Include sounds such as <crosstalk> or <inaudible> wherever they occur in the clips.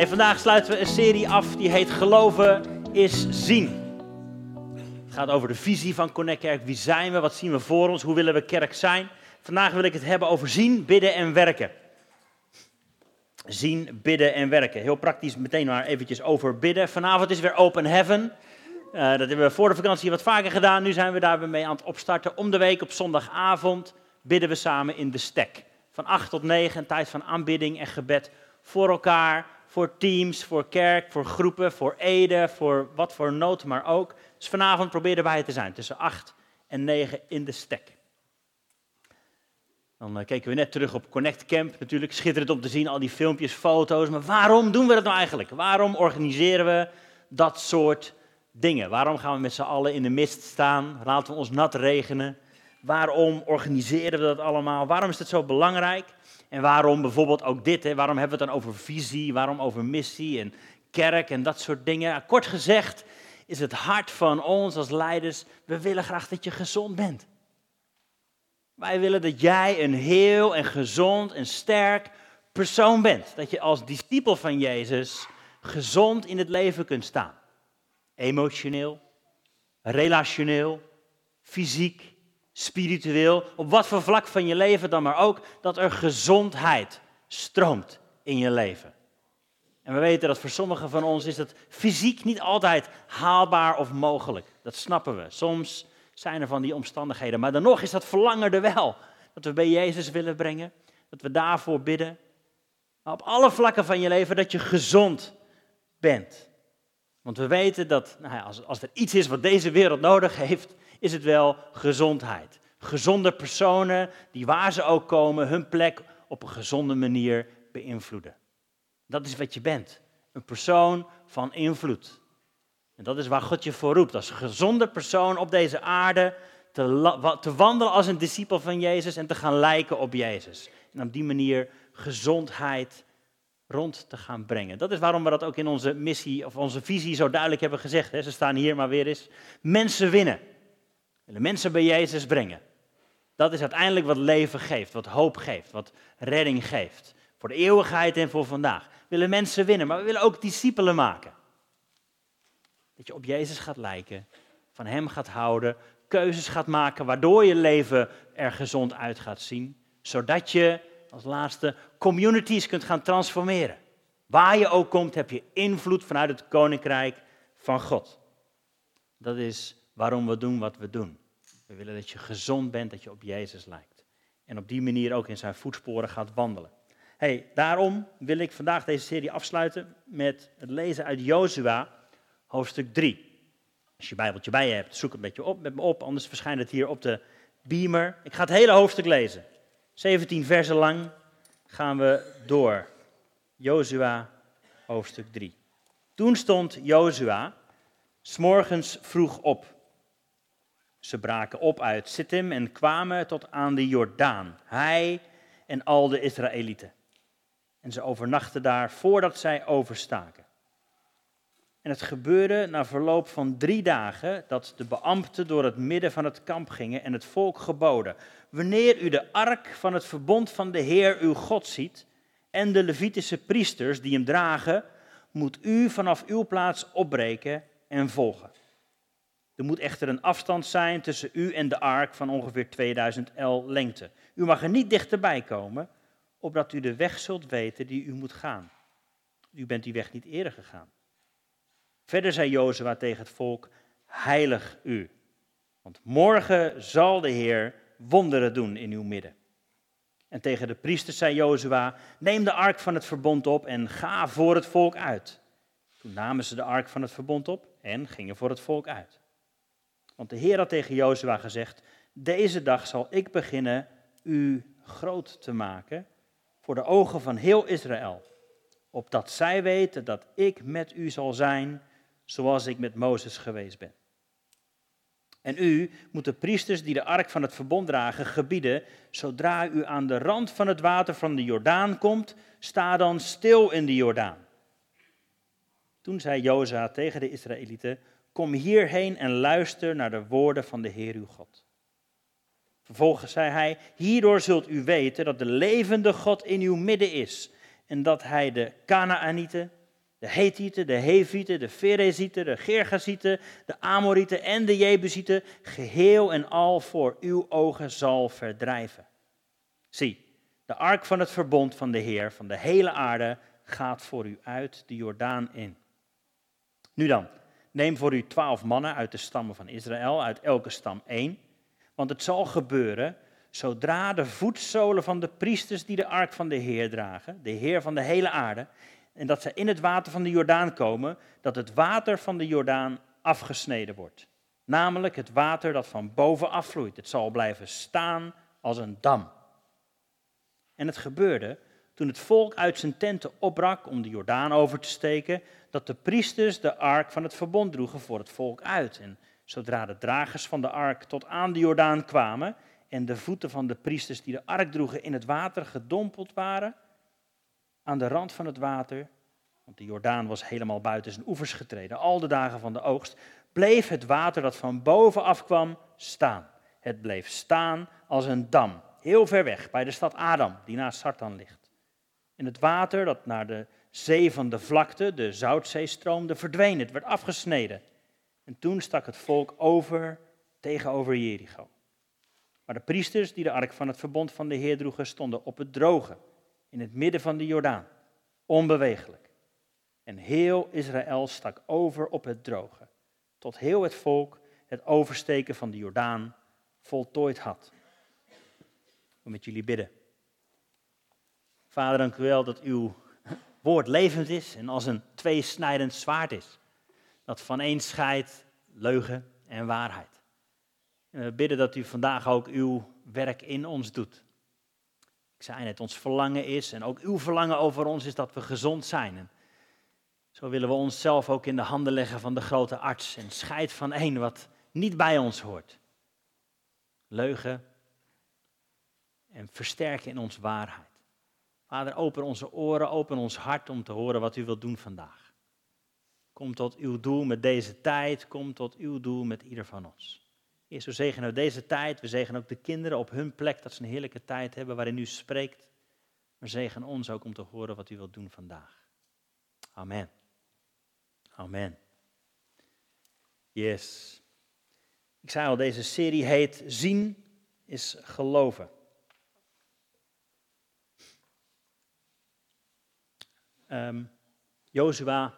Hey, vandaag sluiten we een serie af die heet Geloven is zien. Het gaat over de visie van Connect Kerk. Wie zijn we? Wat zien we voor ons? Hoe willen we kerk zijn? Vandaag wil ik het hebben over zien, bidden en werken. Zien, bidden en werken. Heel praktisch meteen maar eventjes over bidden. Vanavond is weer Open Heaven. Uh, dat hebben we voor de vakantie wat vaker gedaan. Nu zijn we daar weer mee aan het opstarten. Om de week op zondagavond bidden we samen in de stek. Van 8 tot 9, een tijd van aanbidding en gebed voor elkaar, voor teams, voor kerk, voor groepen, voor Ede, voor wat voor nood maar ook. Dus vanavond proberen wij te zijn, tussen 8 en 9 in de stek. Dan uh, keken we net terug op Connect Camp, natuurlijk schitterend om te zien, al die filmpjes, foto's. Maar waarom doen we dat nou eigenlijk? Waarom organiseren we dat soort dingen? Waarom gaan we met z'n allen in de mist staan? Laten we ons nat regenen? Waarom organiseren we dat allemaal? Waarom is het zo belangrijk? En waarom bijvoorbeeld ook dit? Hè? Waarom hebben we het dan over visie? Waarom over missie en kerk en dat soort dingen? Kort gezegd is het hart van ons als leiders, we willen graag dat je gezond bent. Wij willen dat jij een heel en gezond en sterk persoon bent. Dat je als discipel van Jezus gezond in het leven kunt staan. Emotioneel, relationeel, fysiek, spiritueel, op wat voor vlak van je leven dan maar ook, dat er gezondheid stroomt in je leven. En we weten dat voor sommigen van ons is dat fysiek niet altijd haalbaar of mogelijk. Dat snappen we. Soms zijn er van die omstandigheden. Maar dan nog is dat verlangen er wel. Dat we bij Jezus willen brengen. Dat we daarvoor bidden. Op alle vlakken van je leven dat je gezond bent. Want we weten dat nou ja, als, als er iets is wat deze wereld nodig heeft, is het wel gezondheid. Gezonde personen die waar ze ook komen hun plek op een gezonde manier beïnvloeden. Dat is wat je bent. Een persoon van invloed. En dat is waar God je voor roept. Als gezonde persoon op deze aarde te, te wandelen als een discipel van Jezus en te gaan lijken op Jezus. En op die manier gezondheid rond te gaan brengen. Dat is waarom we dat ook in onze missie of onze visie zo duidelijk hebben gezegd. Hè. Ze staan hier maar weer eens. Mensen winnen. Willen mensen bij Jezus brengen. Dat is uiteindelijk wat leven geeft, wat hoop geeft, wat redding geeft. Voor de eeuwigheid en voor vandaag. We willen mensen winnen, maar we willen ook discipelen maken. Dat je op Jezus gaat lijken, van Hem gaat houden, keuzes gaat maken, waardoor je leven er gezond uit gaat zien. Zodat je, als laatste, communities kunt gaan transformeren. Waar je ook komt, heb je invloed vanuit het koninkrijk van God. Dat is waarom we doen wat we doen. We willen dat je gezond bent, dat je op Jezus lijkt. En op die manier ook in zijn voetsporen gaat wandelen. Hey, daarom wil ik vandaag deze serie afsluiten met het lezen uit Jozua, hoofdstuk 3. Als je Bijbeltje bij je hebt, zoek het met, je op, met me op, anders verschijnt het hier op de beamer. Ik ga het hele hoofdstuk lezen. 17 versen lang gaan we door. Jozua, hoofdstuk 3. Toen stond Jozua s'morgens vroeg op ze braken op uit Sittim en kwamen tot aan de Jordaan, hij en al de Israëlieten. En ze overnachten daar voordat zij overstaken. En het gebeurde na verloop van drie dagen dat de beambten door het midden van het kamp gingen en het volk geboden. Wanneer u de ark van het verbond van de Heer uw God ziet en de Levitische priesters die hem dragen, moet u vanaf uw plaats opbreken en volgen. Er moet echter een afstand zijn tussen u en de ark van ongeveer 2000 L lengte. U mag er niet dichterbij komen, opdat u de weg zult weten die u moet gaan. U bent die weg niet eerder gegaan. Verder zei Jozua tegen het volk, heilig u, want morgen zal de Heer wonderen doen in uw midden. En tegen de priesters zei Jozua, neem de ark van het verbond op en ga voor het volk uit. Toen namen ze de ark van het verbond op en gingen voor het volk uit. Want de Heer had tegen Jozua gezegd, deze dag zal ik beginnen u groot te maken voor de ogen van heel Israël, opdat zij weten dat ik met u zal zijn zoals ik met Mozes geweest ben. En u moet de priesters die de ark van het verbond dragen gebieden, zodra u aan de rand van het water van de Jordaan komt, sta dan stil in de Jordaan. Toen zei Jozua tegen de Israëlieten, Kom hierheen en luister naar de woorden van de Heer uw God. Vervolgens zei hij, hierdoor zult u weten dat de levende God in uw midden is en dat hij de Canaanieten, de Hethieten, de Hevieten, de Ferezieten, de Gergazieten, de Amorieten en de Jebusieten geheel en al voor uw ogen zal verdrijven. Zie, de ark van het verbond van de Heer van de hele aarde gaat voor u uit de Jordaan in. Nu dan, neem voor u twaalf mannen uit de stammen van Israël, uit elke stam één. Want het zal gebeuren, zodra de voetzolen van de priesters die de ark van de Heer dragen, de Heer van de hele aarde, en dat zij in het water van de Jordaan komen, dat het water van de Jordaan afgesneden wordt. Namelijk het water dat van boven afvloeit. Het zal blijven staan als een dam. En het gebeurde toen het volk uit zijn tenten opbrak om de Jordaan over te steken, dat de priesters de ark van het verbond droegen voor het volk uit. En zodra de dragers van de ark tot aan de Jordaan kwamen en de voeten van de priesters die de ark droegen in het water gedompeld waren, aan de rand van het water, want de Jordaan was helemaal buiten zijn oevers getreden, al de dagen van de oogst, bleef het water dat van boven afkwam staan. Het bleef staan als een dam, heel ver weg, bij de stad Adam, die naast Sartan ligt. In het water dat naar de zee van de vlakte, de Zoutzee, stroomde, verdween het, werd afgesneden. En toen stak het volk over tegenover Jericho. Maar de priesters die de ark van het verbond van de Heer droegen, stonden op het droge in het midden van de Jordaan, onbewegelijk. En heel Israël stak over op het droge, tot heel het volk het oversteken van de Jordaan voltooid had. Ik met jullie bidden. Vader, dank u wel dat uw woord levend is en als een tweesnijdend zwaard is. Dat van een scheidt leugen en waarheid. We bidden dat u vandaag ook uw werk in ons doet. Ik zei net, ons verlangen is, en ook uw verlangen over ons is dat we gezond zijn. Zo willen we onszelf ook in de handen leggen van de grote arts en scheid van één wat niet bij ons hoort. Leugen en versterken in ons waarheid. Vader, open onze oren, open ons hart om te horen wat u wilt doen vandaag. Kom tot uw doel met deze tijd, kom tot uw doel met ieder van ons. Eerst, we zegenen we deze tijd. We zegenen ook de kinderen op hun plek, dat ze een heerlijke tijd hebben waarin u spreekt. Maar zegen ons ook om te horen wat u wilt doen vandaag. Amen. Amen. Yes. Ik zei al, deze serie heet Zien is geloven. Um, Jozua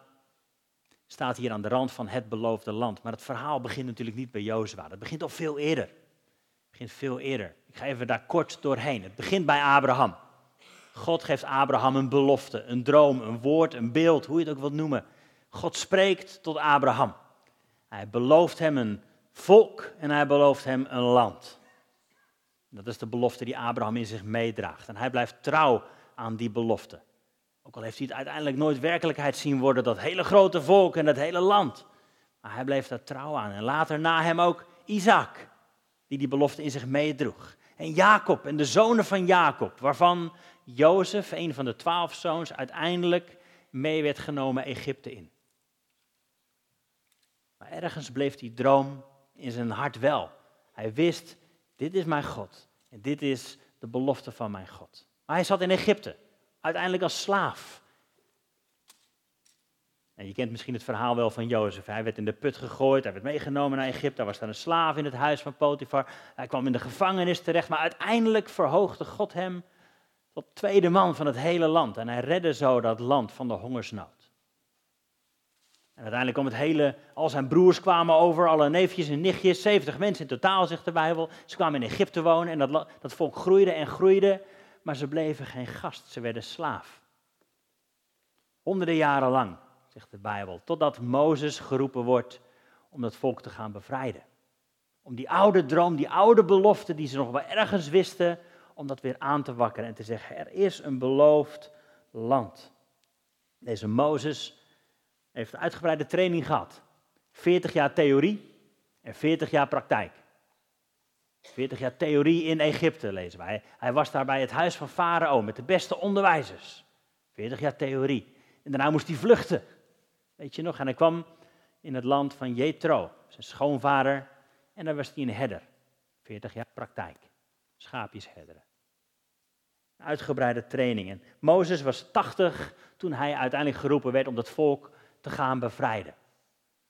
staat hier aan de rand van het beloofde land. Maar het verhaal begint natuurlijk niet bij Jozua. Dat begint al veel eerder. Het begint veel eerder. Ik ga even daar kort doorheen. Het begint bij Abraham. God geeft Abraham een belofte, een droom, een woord, een beeld, hoe je het ook wilt noemen. God spreekt tot Abraham. Hij belooft hem een volk en hij belooft hem een land. Dat is de belofte die Abraham in zich meedraagt. En hij blijft trouw aan die belofte. Ook al heeft hij het uiteindelijk nooit werkelijkheid zien worden, dat hele grote volk en dat hele land. Maar hij bleef daar trouw aan. En later na hem ook Isaac, die die belofte in zich meedroeg. En Jacob en de zonen van Jacob, waarvan Jozef, een van de twaalf zoons, uiteindelijk mee werd genomen Egypte in. Maar ergens bleef die droom in zijn hart wel. Hij wist, dit is mijn God en dit is de belofte van mijn God. Maar hij zat in Egypte uiteindelijk als slaaf. En je kent misschien het verhaal wel van Jozef. Hij werd in de put gegooid, hij werd meegenomen naar Egypte, hij was daar een slaaf in het huis van Potifar. Hij kwam in de gevangenis terecht, maar uiteindelijk verhoogde God hem tot tweede man van het hele land. En hij redde zo dat land van de hongersnood. En uiteindelijk kwam het hele, al zijn broers kwamen over, alle neefjes en nichtjes, 70 mensen in totaal, zegt de Bijbel. Ze kwamen in Egypte wonen en dat, dat volk groeide en groeide maar ze bleven geen gast, ze werden slaaf. Honderden jaren lang, zegt de Bijbel, totdat Mozes geroepen wordt om dat volk te gaan bevrijden. Om die oude droom, die oude belofte die ze nog wel ergens wisten, om dat weer aan te wakkeren en te zeggen, er is een beloofd land. Deze Mozes heeft een uitgebreide training gehad. 40 jaar theorie en 40 jaar praktijk. 40 jaar theorie in Egypte lezen wij. Hij was daar bij het huis van Farao met de beste onderwijzers. 40 jaar theorie. En daarna moest hij vluchten. Weet je nog? En hij kwam in het land van Jethro, zijn schoonvader. En daar was hij een herder. 40 jaar praktijk. Schaapjes herderen. Uitgebreide training. En Mozes was 80 toen hij uiteindelijk geroepen werd om dat volk te gaan bevrijden.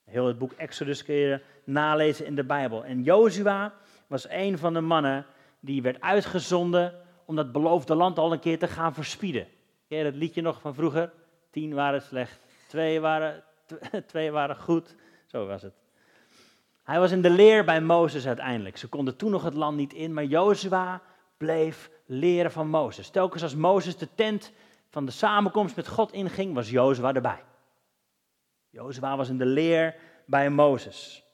Heel het boek Exodus kun je nalezen in de Bijbel. En Jozua was een van de mannen die werd uitgezonden om dat beloofde land al een keer te gaan verspieden. Ken je dat liedje nog van vroeger? Tien waren slecht, twee waren, <laughs> twee waren goed. Zo was het. Hij was in de leer bij Mozes uiteindelijk. Ze konden toen nog het land niet in, maar Jozua bleef leren van Mozes. Telkens als Mozes de tent van de samenkomst met God inging, was Jozua erbij. Jozua was in de leer bij Mozes.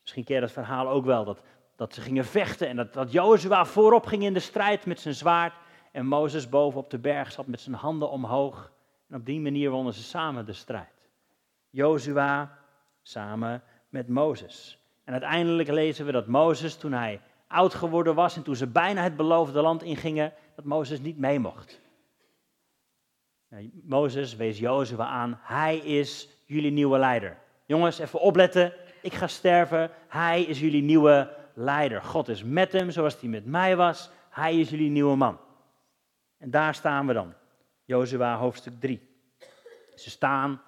Misschien ken je dat verhaal ook wel, dat, dat ze gingen vechten en dat, dat Jozua voorop ging in de strijd met zijn zwaard en Mozes boven op de berg zat met zijn handen omhoog. En op die manier wonnen ze samen de strijd. Jozua samen met Mozes. En uiteindelijk lezen we dat Mozes, toen hij oud geworden was en toen ze bijna het beloofde land ingingen, dat Mozes niet mee mocht. Mozes wees Jozua aan, hij is jullie nieuwe leider. Jongens, even opletten, ik ga sterven, hij is jullie nieuwe leider. God is met hem zoals hij met mij was, hij is jullie nieuwe man. En daar staan we dan, Jozua hoofdstuk 3. Ze staan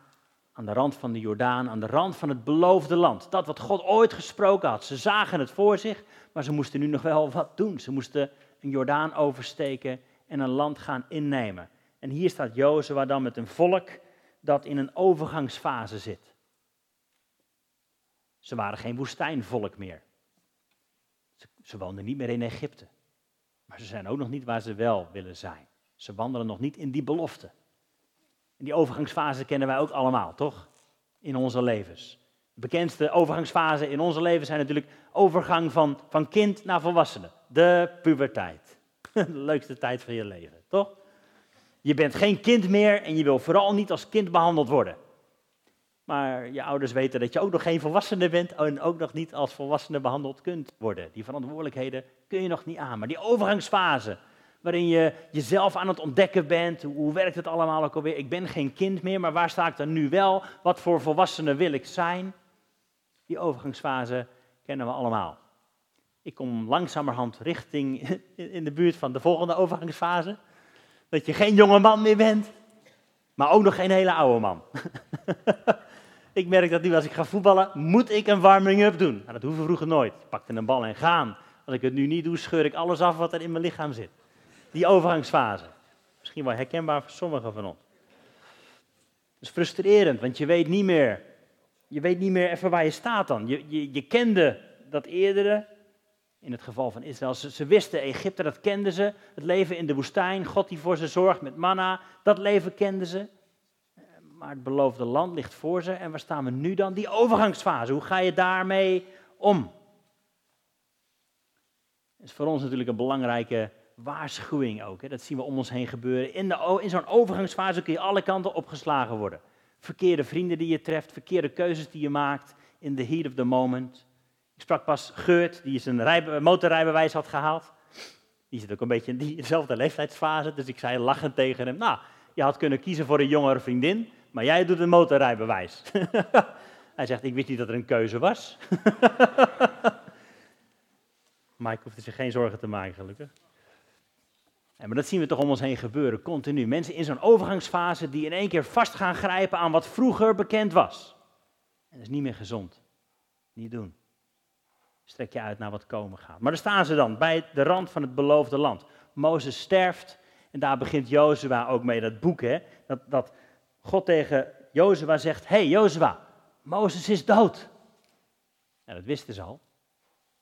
aan de rand van de Jordaan, aan de rand van het beloofde land. Dat wat God ooit gesproken had. Ze zagen het voor zich, maar ze moesten nu nog wel wat doen. Ze moesten een Jordaan oversteken en een land gaan innemen. En hier staat Jozua dan met een volk dat in een overgangsfase zit. Ze waren geen woestijnvolk meer. Ze, woonden niet meer in Egypte. Maar ze zijn ook nog niet waar ze wel willen zijn. Ze wandelen nog niet in die belofte. En die overgangsfase kennen wij ook allemaal, toch? In onze levens. De bekendste overgangsfase in onze leven zijn natuurlijk overgang van, van kind naar volwassene. De puberteit. <laughs> De leukste tijd van je leven, toch? Je bent geen kind meer en je wil vooral niet als kind behandeld worden. Maar je ouders weten dat je ook nog geen volwassene bent en ook nog niet als volwassene behandeld kunt worden. Die verantwoordelijkheden kun je nog niet aan. Maar die overgangsfase, waarin je jezelf aan het ontdekken bent. Hoe werkt het allemaal ook alweer? Ik ben geen kind meer, maar waar sta ik dan nu wel? Wat voor volwassene wil ik zijn? Die overgangsfase kennen we allemaal. Ik kom langzamerhand richting <laughs> in de buurt van de volgende overgangsfase. Dat je geen jonge man meer bent, maar ook nog geen hele oude man. <laughs> ik merk dat nu als ik ga voetballen, moet ik een warming-up doen. Nou, dat hoeven vroeger nooit. Ik pakte een bal en gaan. Als ik het nu niet doe, scheur ik alles af wat er in mijn lichaam zit die overgangsfase. Misschien wel herkenbaar voor sommigen van ons. Het is frustrerend, want je weet niet meer, je weet niet meer even waar je staat dan. Je, je, kende dat eerdere, in het geval van Israël. Ze, wisten, Egypte, dat kenden ze. Het leven in de woestijn, God die voor ze zorgt met manna, dat leven kenden ze. Maar het beloofde land ligt voor ze. En waar staan we nu dan? Die overgangsfase. Hoe ga je daarmee om? Dat is voor ons natuurlijk een belangrijke waarschuwing ook. Hè. Dat zien we om ons heen gebeuren. In, in zo'n overgangsfase kun je alle kanten opgeslagen worden. Verkeerde vrienden die je treft, verkeerde keuzes die je maakt in the heat of the moment. Ik sprak pas Geurt, die zijn motorrijbewijs had gehaald. Die zit ook een beetje in diezelfde leeftijdsfase. Dus ik zei lachend tegen hem, nou, je had kunnen kiezen voor een jongere vriendin, maar jij doet een motorrijbewijs. <laughs> Hij zegt, ik wist niet dat er een keuze was. <laughs> Mike hoefde zich geen zorgen te maken, gelukkig. En maar dat zien we toch om ons heen gebeuren, continu. Mensen in zo'n overgangsfase die in één keer vast gaan grijpen aan wat vroeger bekend was. En dat is niet meer gezond. Niet doen. Strek je uit naar wat komen gaat. Maar daar staan ze dan, bij de rand van het beloofde land. Mozes sterft en daar begint Jozua ook mee, dat boek, hè. Dat, dat God tegen Jozua zegt, hey, Jozua, Mozes is dood. En dat wisten ze al.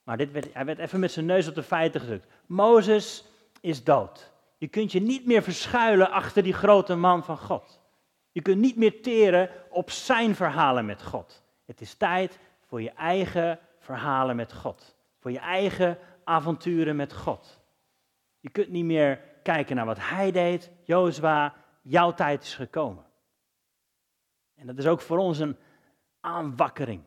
Maar dit werd, hij werd even met zijn neus op de feiten gedrukt. Mozes is dood. Je kunt je niet meer verschuilen achter die grote man van God. Je kunt niet meer teren op zijn verhalen met God. Het is tijd voor je eigen verhalen met God. Voor je eigen avonturen met God. Je kunt niet meer kijken naar wat hij deed. Jozua, jouw tijd is gekomen. En dat is ook voor ons een aanwakkering.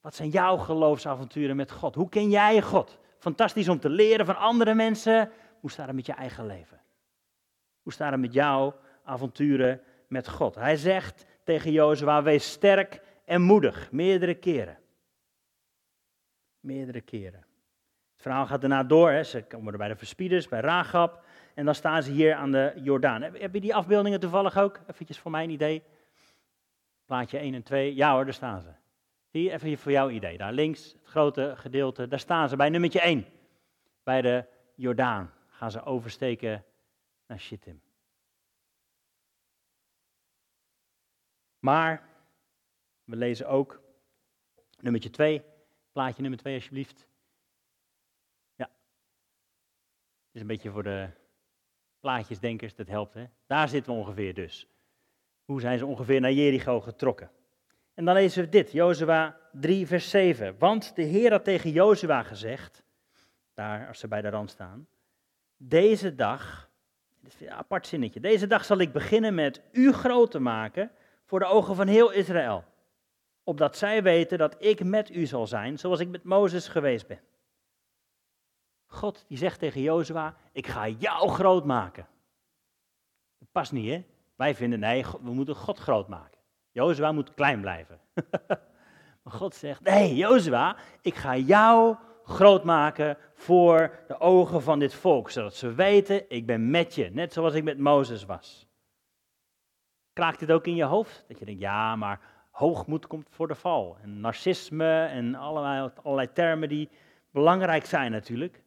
Wat zijn jouw geloofsavonturen met God? Hoe ken jij God? Fantastisch om te leren van andere mensen, hoe staat het met je eigen leven? Hoe staat het met jouw avonturen met God? Hij zegt tegen Jozua, wees sterk en moedig, meerdere keren. Meerdere keren. Het verhaal gaat daarna door, hè. ze komen bij de verspieders, bij Ragab. En dan staan ze hier aan de Jordaan. Heb, je die afbeeldingen toevallig ook? Even voor mijn idee. Plaatje 1 en 2. Ja hoor, daar staan ze. Zie even voor jouw idee. Daar links, het grote gedeelte, daar staan ze bij nummertje 1. Bij de Jordaan gaan ze oversteken naar Shittim. Maar we lezen ook nummertje 2, plaatje nummer 2 alsjeblieft. Ja, is een beetje voor de plaatjesdenkers, dat helpt hè. Daar zitten we ongeveer dus. Hoe zijn ze ongeveer naar Jericho getrokken? En dan lezen we dit, Jozua 3 vers 7. Want de Heer had tegen Jozua gezegd, daar als ze bij de rand staan, deze dag, dit is een apart zinnetje, deze dag zal ik beginnen met u groot te maken voor de ogen van heel Israël. Opdat zij weten dat ik met u zal zijn, zoals ik met Mozes geweest ben. God die zegt tegen Jozua, ik ga jou groot maken. Dat past niet hè? Wij vinden, nee, we moeten God groot maken. Jozua moet klein blijven. <laughs> maar God zegt, nee Jozua, ik ga jou groot maken voor de ogen van dit volk, zodat ze weten, ik ben met je, net zoals ik met Mozes was. Kraakt dit ook in je hoofd? Dat je denkt, ja, maar hoogmoed komt voor de val. En narcisme en allerlei, allerlei termen die belangrijk zijn natuurlijk.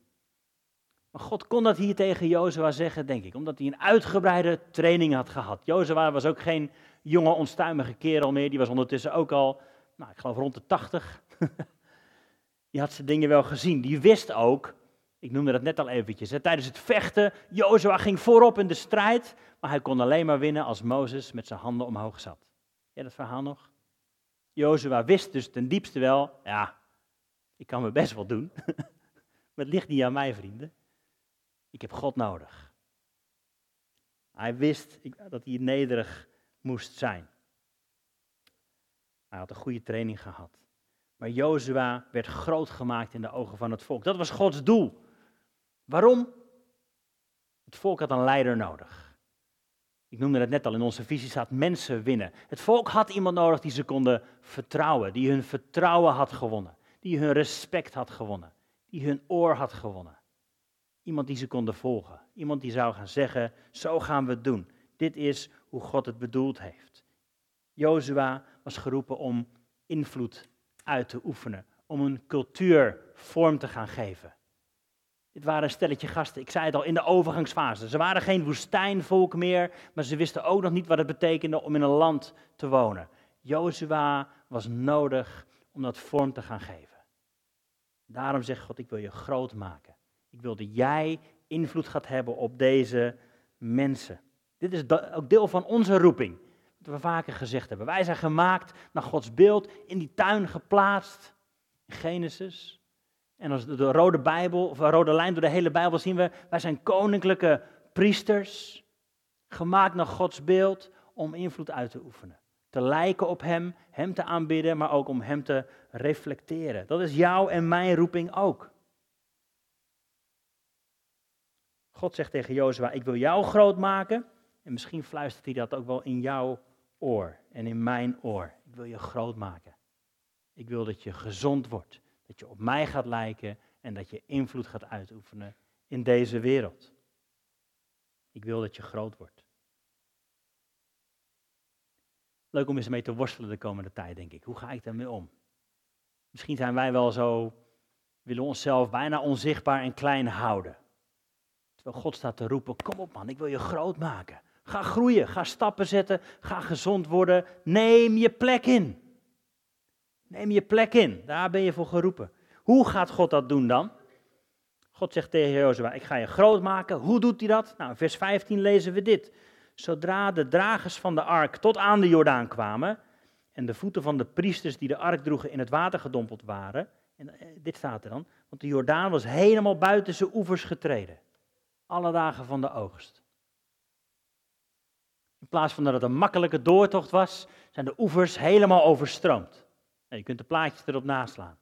Maar God kon dat hier tegen Jozua zeggen, denk ik, omdat hij een uitgebreide training had gehad. Jozua was ook geen jonge, onstuimige kerel meer, die was ondertussen ook al, nou, ik geloof rond de 80. <laughs> die had zijn dingen wel gezien. Die wist ook, ik noemde dat net al eventjes, tijdens het vechten, Jozua ging voorop in de strijd, maar hij kon alleen maar winnen als Mozes met zijn handen omhoog zat. Ja, dat verhaal nog? Jozua wist dus ten diepste wel, ja, ik kan me best wel doen, <laughs> maar het ligt niet aan mij, vrienden. Ik heb God nodig. Hij wist dat hij nederig moest zijn. Hij had een goede training gehad. Maar Jozua werd groot gemaakt in de ogen van het volk. Dat was Gods doel. Waarom? Het volk had een leider nodig. Ik noemde het net al, in onze visie staat mensen winnen. Het volk had iemand nodig die ze konden vertrouwen, die hun vertrouwen had gewonnen, die hun respect had gewonnen, die hun oor had gewonnen. Iemand die ze konden volgen. Iemand die zou gaan zeggen, zo gaan we het doen. Dit is hoe God het bedoeld heeft. Jozua was geroepen om invloed uit te oefenen, om een cultuur vorm te gaan geven. Dit waren een stelletje gasten, ik zei het al, in de overgangsfase. Ze waren geen woestijnvolk meer, maar ze wisten ook nog niet wat het betekende om in een land te wonen. Jozua was nodig om dat vorm te gaan geven. Daarom zegt God, ik wil je groot maken. Ik wil dat jij invloed gaat hebben op deze mensen. Dit is ook deel van onze roeping. Wat we vaker gezegd hebben. Wij zijn gemaakt naar Gods beeld, in die tuin geplaatst. Genesis. En als de rode Bijbel, of een rode lijn door de hele Bijbel zien we, wij zijn koninklijke priesters. Gemaakt naar Gods beeld om invloed uit te oefenen. Te lijken op Hem, Hem te aanbidden, maar ook om Hem te reflecteren. Dat is jouw en mijn roeping ook. God zegt tegen Jozua, ik wil jou groot maken. En misschien fluistert hij dat ook wel in jouw oor en in mijn oor. Ik wil je groot maken. Ik wil dat je gezond wordt, dat je op mij gaat lijken en dat je invloed gaat uitoefenen in deze wereld. Ik wil dat je groot wordt. Leuk om eens mee te worstelen de komende tijd, denk ik. Hoe ga ik daarmee om? Misschien zijn wij wel zo, willen onszelf bijna onzichtbaar en klein houden. God staat te roepen, kom op man, ik wil je groot maken. Ga groeien, ga stappen zetten, ga gezond worden. Neem je plek in. Neem je plek in, daar ben je voor geroepen. Hoe gaat God dat doen dan? God zegt tegen Jozua, ik ga je groot maken. Hoe doet hij dat? Nou, in vers 15 lezen we dit. Zodra de dragers van de ark tot aan de Jordaan kwamen en de voeten van de priesters die de ark droegen in het water gedompeld waren, en eh, dit staat er dan, want de Jordaan was helemaal buiten zijn oevers getreden alle dagen van de oogst. In plaats van dat het een makkelijke doortocht was, zijn de oevers helemaal overstroomd. je kunt de plaatjes erop naslaan.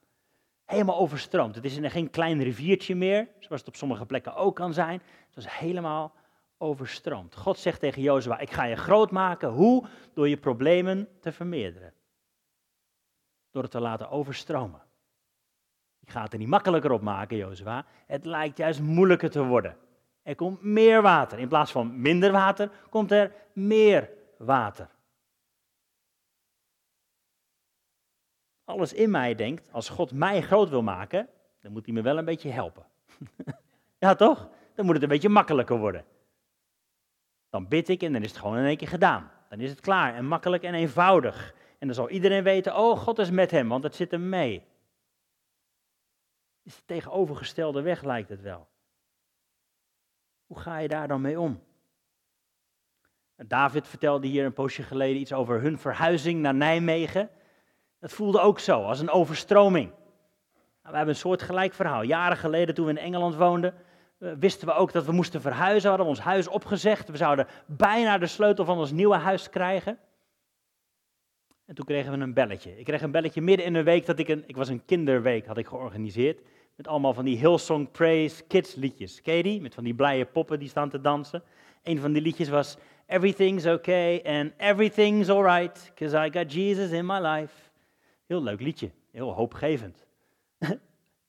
Helemaal overstroomd. Het is geen klein riviertje meer, zoals het op sommige plekken ook kan zijn. Het was helemaal overstroomd. God zegt tegen Jozua, ik ga je groot maken. Hoe? Door je problemen te vermeerderen. Door het te laten overstromen. Ik ga het er niet makkelijker op maken, Jozua. Het lijkt juist moeilijker te worden. Er komt meer water. In plaats van minder water komt er meer water. Alles in mij denkt, als God mij groot wil maken, dan moet hij me wel een beetje helpen. <laughs> ja, toch? Dan moet het een beetje makkelijker worden. Dan bid ik en dan is het gewoon in één keer gedaan. Dan is het klaar en makkelijk en eenvoudig. En dan zal iedereen weten, oh, God is met hem, want het zit hem mee. Is de tegenovergestelde weg, lijkt het wel. Hoe ga je daar dan mee om? David vertelde hier een poosje geleden iets over hun verhuizing naar Nijmegen. Dat voelde ook zo, als een overstroming. Nou, we hebben een soort gelijk verhaal. Jaren geleden, toen we in Engeland woonden, eh, wisten we ook dat we moesten verhuizen. We hadden ons huis opgezegd. We zouden bijna de sleutel van ons nieuwe huis krijgen. En toen kregen we een belletje. Ik kreeg een belletje midden in een week dat ik een, ik was een kinderweek had ik georganiseerd. Met allemaal van die Hillsong Praise Kids liedjes. Ken? Met van die blije poppen die staan te dansen. Een van die liedjes was Everything's okay and everything's alright, cause I got Jesus in my life. Heel leuk liedje, heel hoopgevend. <laughs>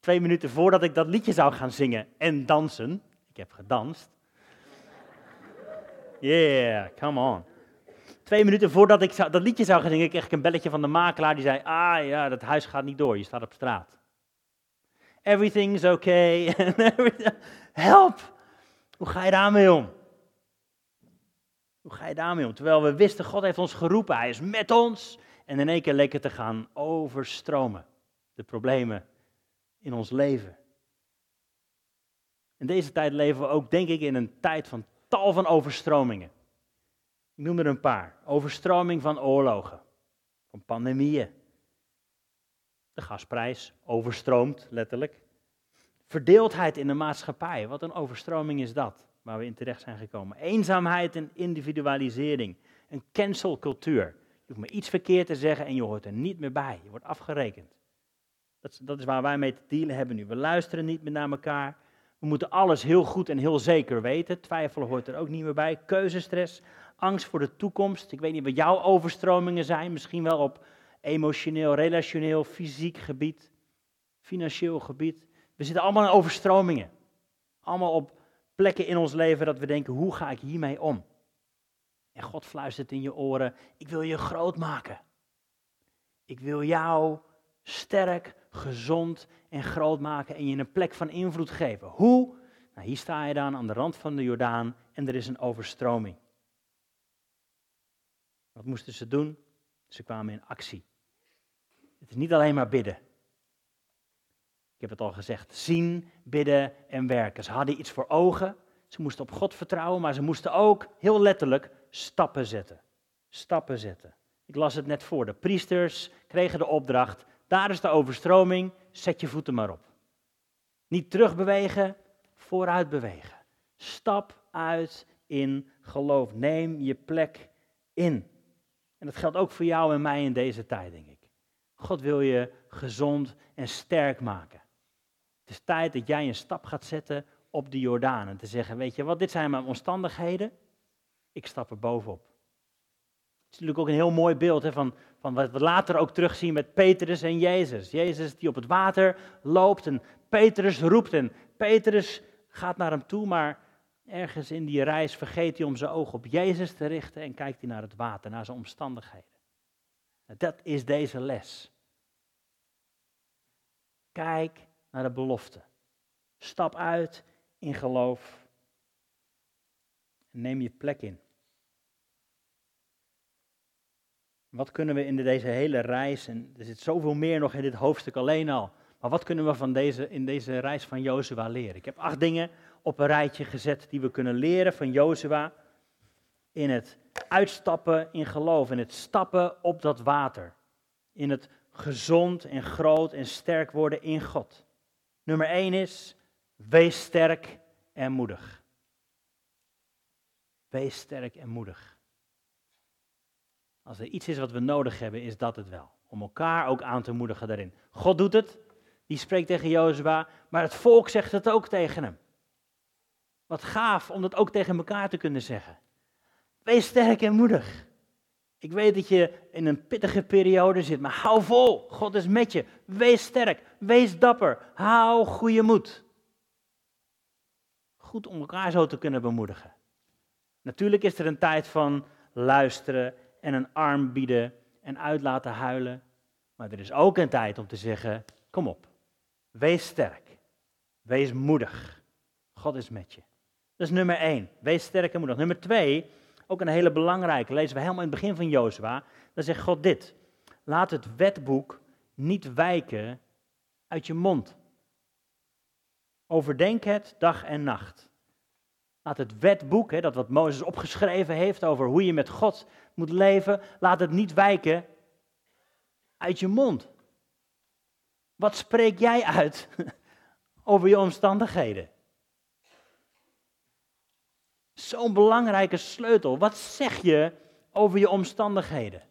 Twee minuten voordat ik dat liedje zou gaan zingen en dansen, ik heb gedanst. <laughs> Yeah, come on. Twee minuten voordat ik dat liedje zou gaan zingen, kreeg ik een belletje van de makelaar die zei: Ah ja, dat huis gaat niet door, je staat op straat. Everything's okay. <laughs> Help! Hoe ga je daarmee om? Hoe ga je daarmee om? Terwijl we wisten, God heeft ons geroepen, Hij is met ons. En in één keer lekker te gaan overstromen. De problemen in ons leven. In deze tijd leven we ook, denk ik, in een tijd van tal van overstromingen. Ik noem er een paar. Overstroming van oorlogen, van pandemieën. De gasprijs overstroomt, letterlijk. Verdeeldheid in de maatschappij, wat een overstroming is dat, waar we in terecht zijn gekomen. Eenzaamheid en individualisering, een cancelcultuur. Je hoeft maar iets verkeerd te zeggen en je hoort er niet meer bij. Je wordt afgerekend. Dat is, dat is waar wij mee te dealen hebben nu. We luisteren niet meer naar elkaar. We moeten alles heel goed en heel zeker weten. Twijfelen hoort er ook niet meer bij. Keuzestress, angst voor de toekomst. Ik weet niet wat jouw overstromingen zijn. Misschien wel op emotioneel, relationeel, fysiek gebied, financieel gebied. We zitten allemaal in overstromingen. Allemaal op plekken in ons leven dat we denken, hoe ga ik hiermee om? En God fluistert in je oren, ik wil je groot maken. Ik wil jou sterk, gezond en groot maken en je een plek van invloed geven. Hoe? Nou, hier sta je dan aan de rand van de Jordaan en er is een overstroming. Wat moesten ze doen? Ze kwamen in actie. Het is niet alleen maar bidden. Ik heb het al gezegd, zien, bidden en werken. Ze hadden iets voor ogen, ze moesten op God vertrouwen, maar ze moesten ook heel letterlijk stappen zetten. Stappen zetten. Ik las het net voor. De priesters kregen de opdracht: daar is de overstroming, zet je voeten maar op. Niet terugbewegen, vooruit bewegen. Stap uit in geloof. Neem je plek in. En dat geldt ook voor jou en mij in deze tijd, denk ik. God wil je gezond en sterk maken. Het is tijd dat jij een stap gaat zetten op de Jordaan en te zeggen, weet je wat, dit zijn mijn omstandigheden, ik stap er bovenop. Het is natuurlijk ook een heel mooi beeld hè, van, van wat we later ook terugzien met Petrus en Jezus. Jezus die op het water loopt en Petrus roept en Petrus gaat naar hem toe, maar ergens in die reis vergeet hij om zijn ogen op Jezus te richten en kijkt hij naar het water, naar zijn omstandigheden. Dat is deze les. Kijk naar de belofte. Stap uit in geloof. Neem je plek in. Wat kunnen we in deze hele reis, en er zit zoveel meer nog in dit hoofdstuk alleen al, maar wat kunnen we van deze, in deze reis van Jozua leren? Ik heb acht dingen op een rijtje gezet die we kunnen leren van Jozua in het uitstappen in geloof, in het stappen op dat water, in het gezond en groot en sterk worden in God. Nummer één is, wees sterk en moedig. Wees sterk en moedig. Als er iets is wat we nodig hebben, is dat het wel. Om elkaar ook aan te moedigen daarin. God doet het, die spreekt tegen Jozua, maar het volk zegt het ook tegen hem. Wat gaaf om dat ook tegen elkaar te kunnen zeggen. Wees sterk en moedig. Ik weet dat je in een pittige periode zit, maar hou vol. God is met je. Wees sterk, wees dapper, hou goede moed goed om elkaar zo te kunnen bemoedigen. Natuurlijk is er een tijd van luisteren en een arm bieden en uit laten huilen. Maar er is ook een tijd om te zeggen: kom op, wees sterk, wees moedig. God is met je. Dat is nummer één. Wees sterk en moedig. Nummer twee, ook een hele belangrijke, lezen we helemaal in het begin van Jozua. Dan zegt God dit. Laat het wetboek niet wijken uit je mond. Overdenk het dag en nacht. Laat het wetboek, hè, dat wat Mozes opgeschreven heeft over hoe je met God moet leven, laat het niet wijken uit je mond. Wat spreek jij uit <laughs> over je omstandigheden? Zo'n belangrijke sleutel. Wat zeg je over je omstandigheden?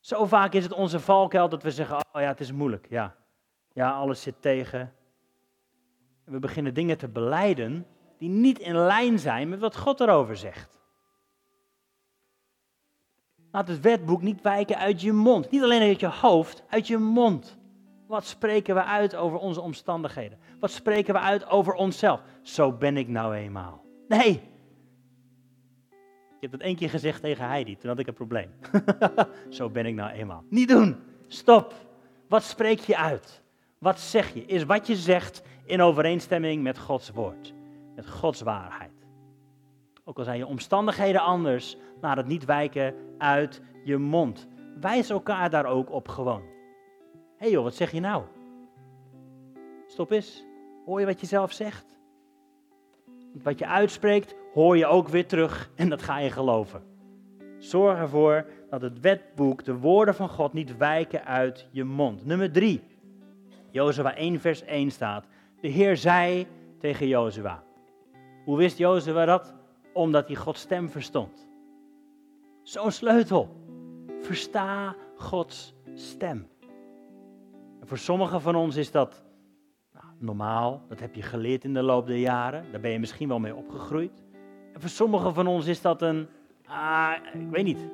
Zo vaak is het onze valkuil dat we zeggen: Oh ja, het is moeilijk. Ja, ja alles zit tegen. we beginnen dingen te beleiden die niet in lijn zijn met wat God erover zegt. Laat het wetboek niet wijken uit je mond. Niet alleen uit je hoofd, uit je mond. Wat spreken we uit over onze omstandigheden? Wat spreken we uit over onszelf? Zo ben ik nou eenmaal. Nee. Ik heb het één keer gezegd tegen Heidi, toen had ik een probleem. <laughs> Zo ben ik nou eenmaal. Niet doen. Stop. Wat spreek je uit? Wat zeg je? Is wat je zegt in overeenstemming met Gods woord? Met Gods waarheid? Ook al zijn je omstandigheden anders, laat het niet wijken uit je mond. Wijs elkaar daar ook op gewoon. Hé joh, wat zeg je nou? Stop eens. Hoor je wat je zelf zegt? Wat je uitspreekt, hoor je ook weer terug en dat ga je geloven. Zorg ervoor dat het wetboek, de woorden van God, niet wijken uit je mond. Nummer 3. Jozua 1 vers 1 staat. De Heer zei tegen Jozua. Hoe wist Jozua dat? Omdat hij Gods stem verstond. Zo'n sleutel. Versta Gods stem. En voor sommigen van ons is dat nou, normaal, dat heb je geleerd in de loop der jaren, daar ben je misschien wel mee opgegroeid. En voor sommigen van ons is dat een, ah, ik weet niet.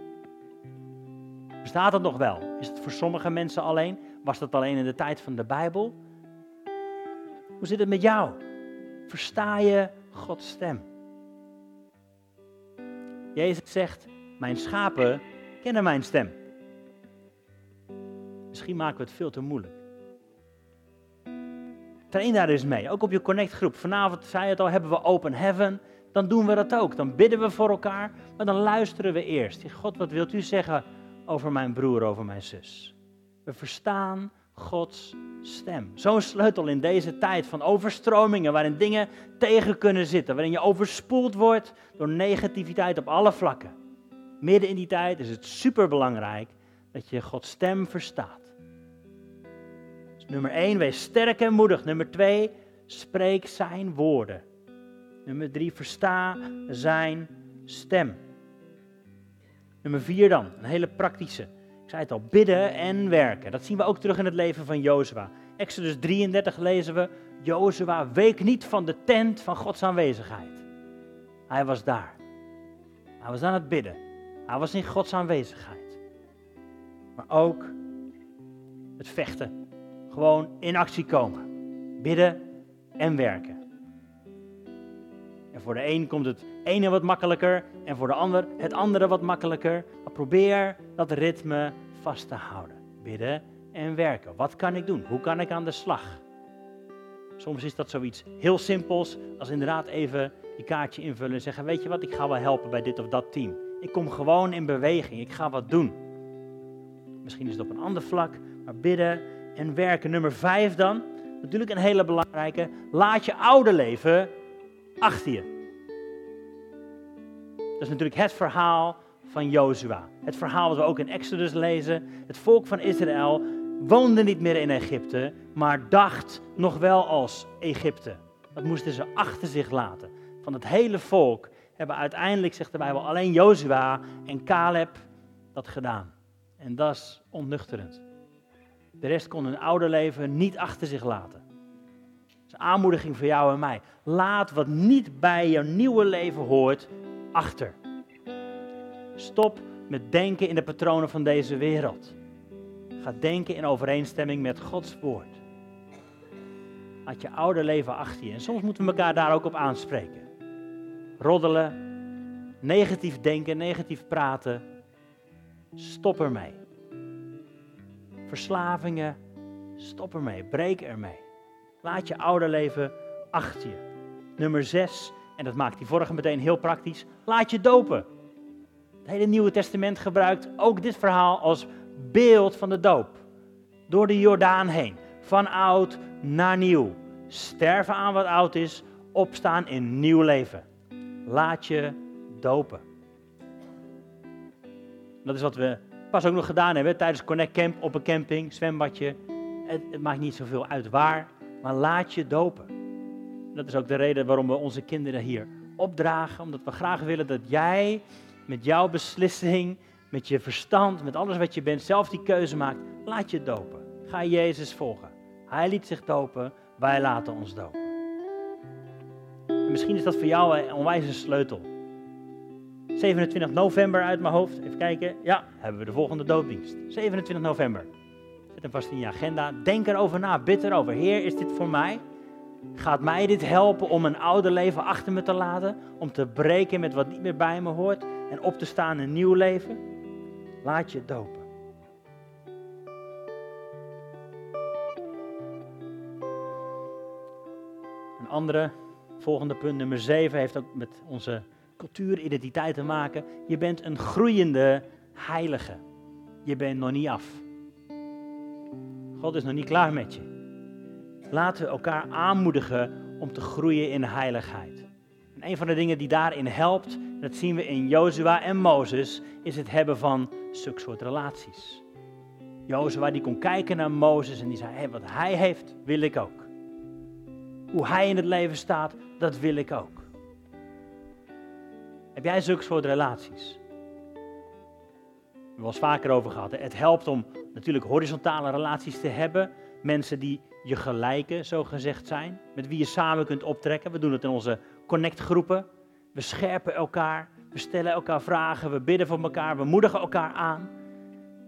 Bestaat het nog wel? Is het voor sommige mensen alleen? Was dat alleen in de tijd van de Bijbel? Hoe zit het met jou? Versta je Gods stem? Jezus zegt, mijn schapen kennen mijn stem. Misschien maken we het veel te moeilijk. Train daar eens mee, ook op je Connect groep. Vanavond, zei het al, hebben we Open Heaven. Dan doen we dat ook. Dan bidden we voor elkaar, maar dan luisteren we eerst. God, wat wilt u zeggen over mijn broer, over mijn zus? We verstaan Gods stem. Zo'n sleutel in deze tijd van overstromingen, waarin dingen tegen kunnen zitten, waarin je overspoeld wordt door negativiteit op alle vlakken. Midden in die tijd is het superbelangrijk dat je Gods stem verstaat. Nummer 1, wees sterk en moedig. Nummer 2, spreek zijn woorden. Nummer 3, versta zijn stem. Nummer 4 dan, een hele praktische. Ik zei het al, bidden en werken. Dat zien we ook terug in het leven van Jozua. Exodus 33 lezen we, Jozua week niet van de tent van Gods aanwezigheid. Hij was daar. Hij was aan het bidden. Hij was in Gods aanwezigheid. Maar ook het vechten. Gewoon in actie komen. Bidden en werken. En voor de een komt het ene wat makkelijker en voor de ander het andere wat makkelijker. Maar probeer dat ritme vast te houden. Bidden en werken. Wat kan ik doen? Hoe kan ik aan de slag? Soms is dat zoiets heel simpels als inderdaad even je kaartje invullen en zeggen: Weet je wat, ik ga wel helpen bij dit of dat team. Ik kom gewoon in beweging. Ik ga wat doen. Misschien is het op een ander vlak, maar bidden en werken. Nummer vijf dan, natuurlijk een hele belangrijke. Laat je oude leven achter je. Dat is natuurlijk het verhaal van Jozua. Het verhaal wat we ook in Exodus lezen. Het volk van Israël woonde niet meer in Egypte, maar dacht nog wel als Egypte. Dat moesten ze achter zich laten. Van het hele volk hebben uiteindelijk, zegt de Bijbel, alleen Jozua en Caleb dat gedaan. En dat is onnuchterend. De rest kon hun oude leven niet achter zich laten. Dat is een aanmoediging voor jou en mij. Laat wat niet bij jouw nieuwe leven hoort achter. Stop met denken in de patronen van deze wereld. Ga denken in overeenstemming met Gods woord. Laat je oude leven achter je. En soms moeten we elkaar daar ook op aanspreken. Roddelen, negatief denken, negatief praten. Stop ermee. Verslavingen, stop ermee. Breek ermee. Laat je oude leven achter je. Nummer 6, en dat maakt die vorige meteen heel praktisch. Laat je dopen. Het hele Nieuwe Testament gebruikt ook dit verhaal als beeld van de doop. Door de Jordaan heen. Van oud naar nieuw. Sterven aan wat oud is, opstaan in nieuw leven. Laat je dopen. Dat is wat we pas ook nog gedaan hebben tijdens Connect Camp op een camping, zwembadje. Het, maakt niet zoveel uit waar, maar laat je dopen. Dat is ook de reden waarom we onze kinderen hier opdragen, omdat we graag willen dat jij met jouw beslissing, met je verstand, met alles wat je bent, zelf die keuze maakt. Laat je dopen. Ga Jezus volgen. Hij liet zich dopen, wij laten ons dopen. En misschien is dat voor jou een onwijze sleutel. 27 november uit mijn hoofd. Even kijken. Ja, hebben we de volgende doopdienst. 27 november. Zet hem vast in je agenda. Denk erover na. Bid erover. Heer, is dit voor mij? Gaat mij dit helpen om een oude leven achter me te laten? Om te breken met wat niet meer bij me hoort? En op te staan in een nieuw leven? Laat je dopen. Een andere, volgende punt, nummer 7, heeft ook met onze cultuuridentiteit te maken. Je bent een groeiende heilige. Je bent nog niet af. God is nog niet klaar met je. Laten we elkaar aanmoedigen om te groeien in heiligheid. En een van de dingen die daarin helpt, dat zien we in Jozua en Mozes, is het hebben van zulke soort relaties. Jozua die kon kijken naar Mozes en die zei, wat hij heeft, wil ik ook. Hoe hij in het leven staat, dat wil ik ook. Heb jij zulke soort relaties? We hebben eens vaker over gehad. Het helpt om natuurlijk horizontale relaties te hebben. Mensen die je gelijken, zo gezegd zijn. Met wie je samen kunt optrekken. We doen het in onze connect-groepen. We scherpen elkaar. We stellen elkaar vragen. We bidden voor elkaar. We moedigen elkaar aan.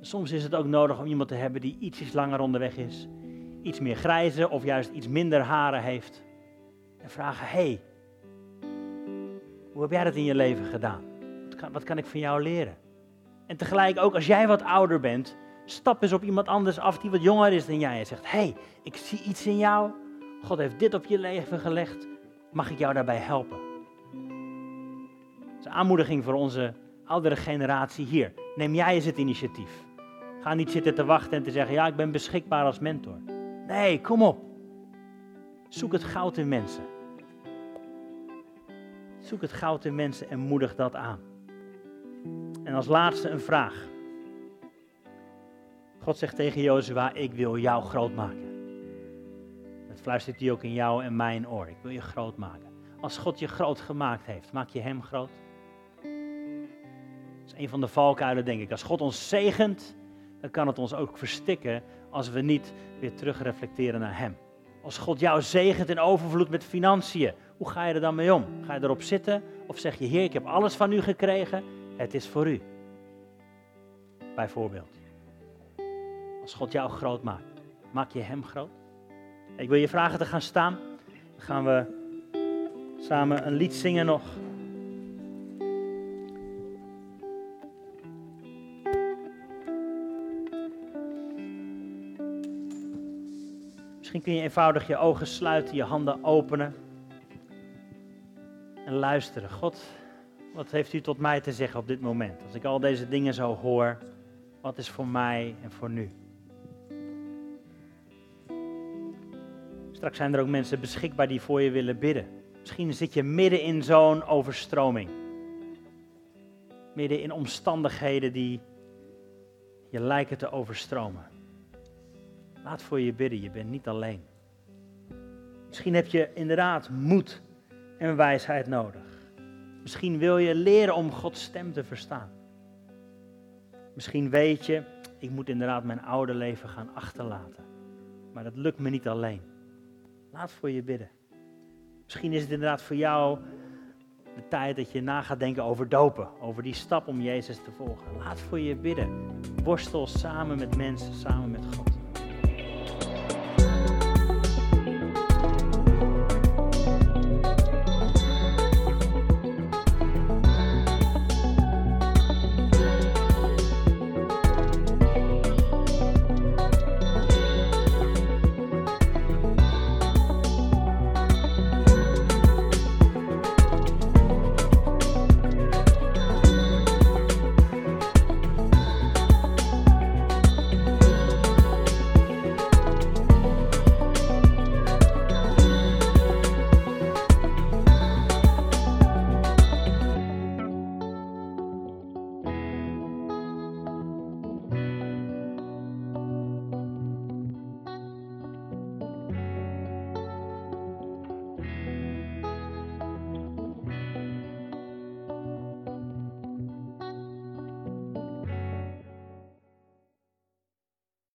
Soms is het ook nodig om iemand te hebben die ietsjes langer onderweg is. Iets meer grijze of juist iets minder haren heeft. En vragen, hey, hoe heb jij dat in je leven gedaan? Wat kan, wat kan ik van jou leren? En tegelijk ook als jij wat ouder bent, stap eens op iemand anders af die wat jonger is dan jij. En zegt, hey, ik zie iets in jou. God heeft dit op je leven gelegd. Mag ik jou daarbij helpen? Dat is een aanmoediging voor onze oudere generatie hier. Neem jij eens het initiatief. Ga niet zitten te wachten en te zeggen, ja, ik ben beschikbaar als mentor. Nee, kom op. Zoek het goud in mensen. Zoek het goud in mensen en moedig dat aan. En als laatste een vraag. God zegt tegen Jozua, ik wil jou groot maken. Dat fluistert hij ook in jou en mijn oor. Ik wil je groot maken. Als God je groot gemaakt heeft, maak je hem groot? Dat is een van de valkuilen, denk ik. Als God ons zegent, dan kan het ons ook verstikken als we niet weer terugreflecteren naar hem. Als God jou zegent in overvloed met financiën, hoe ga je er dan mee om? Ga je erop zitten of zeg je, Heer, ik heb alles van u gekregen, het is voor u? Bijvoorbeeld. Als God jou groot maakt, maak je hem groot? Ik wil je vragen te gaan staan. Dan gaan we samen een lied zingen nog. Misschien kun je eenvoudig je ogen sluiten, je handen openen en luisteren. God, wat heeft u tot mij te zeggen op dit moment? Als ik al deze dingen zo hoor, wat is voor mij en voor nu? Straks zijn er ook mensen beschikbaar die voor je willen bidden. Misschien zit je midden in zo'n overstroming. Midden in omstandigheden die je lijken te overstromen. Laat voor je bidden, je bent niet alleen. Misschien heb je inderdaad moed en wijsheid nodig. Misschien wil je leren om Gods stem te verstaan. Misschien weet je, ik moet inderdaad mijn oude leven gaan achterlaten. Maar dat lukt me niet alleen. Laat voor je bidden. Misschien is het inderdaad voor jou de tijd dat je na gaat denken over dopen. Over die stap om Jezus te volgen. Laat voor je bidden. Worstel samen met mensen, samen met God.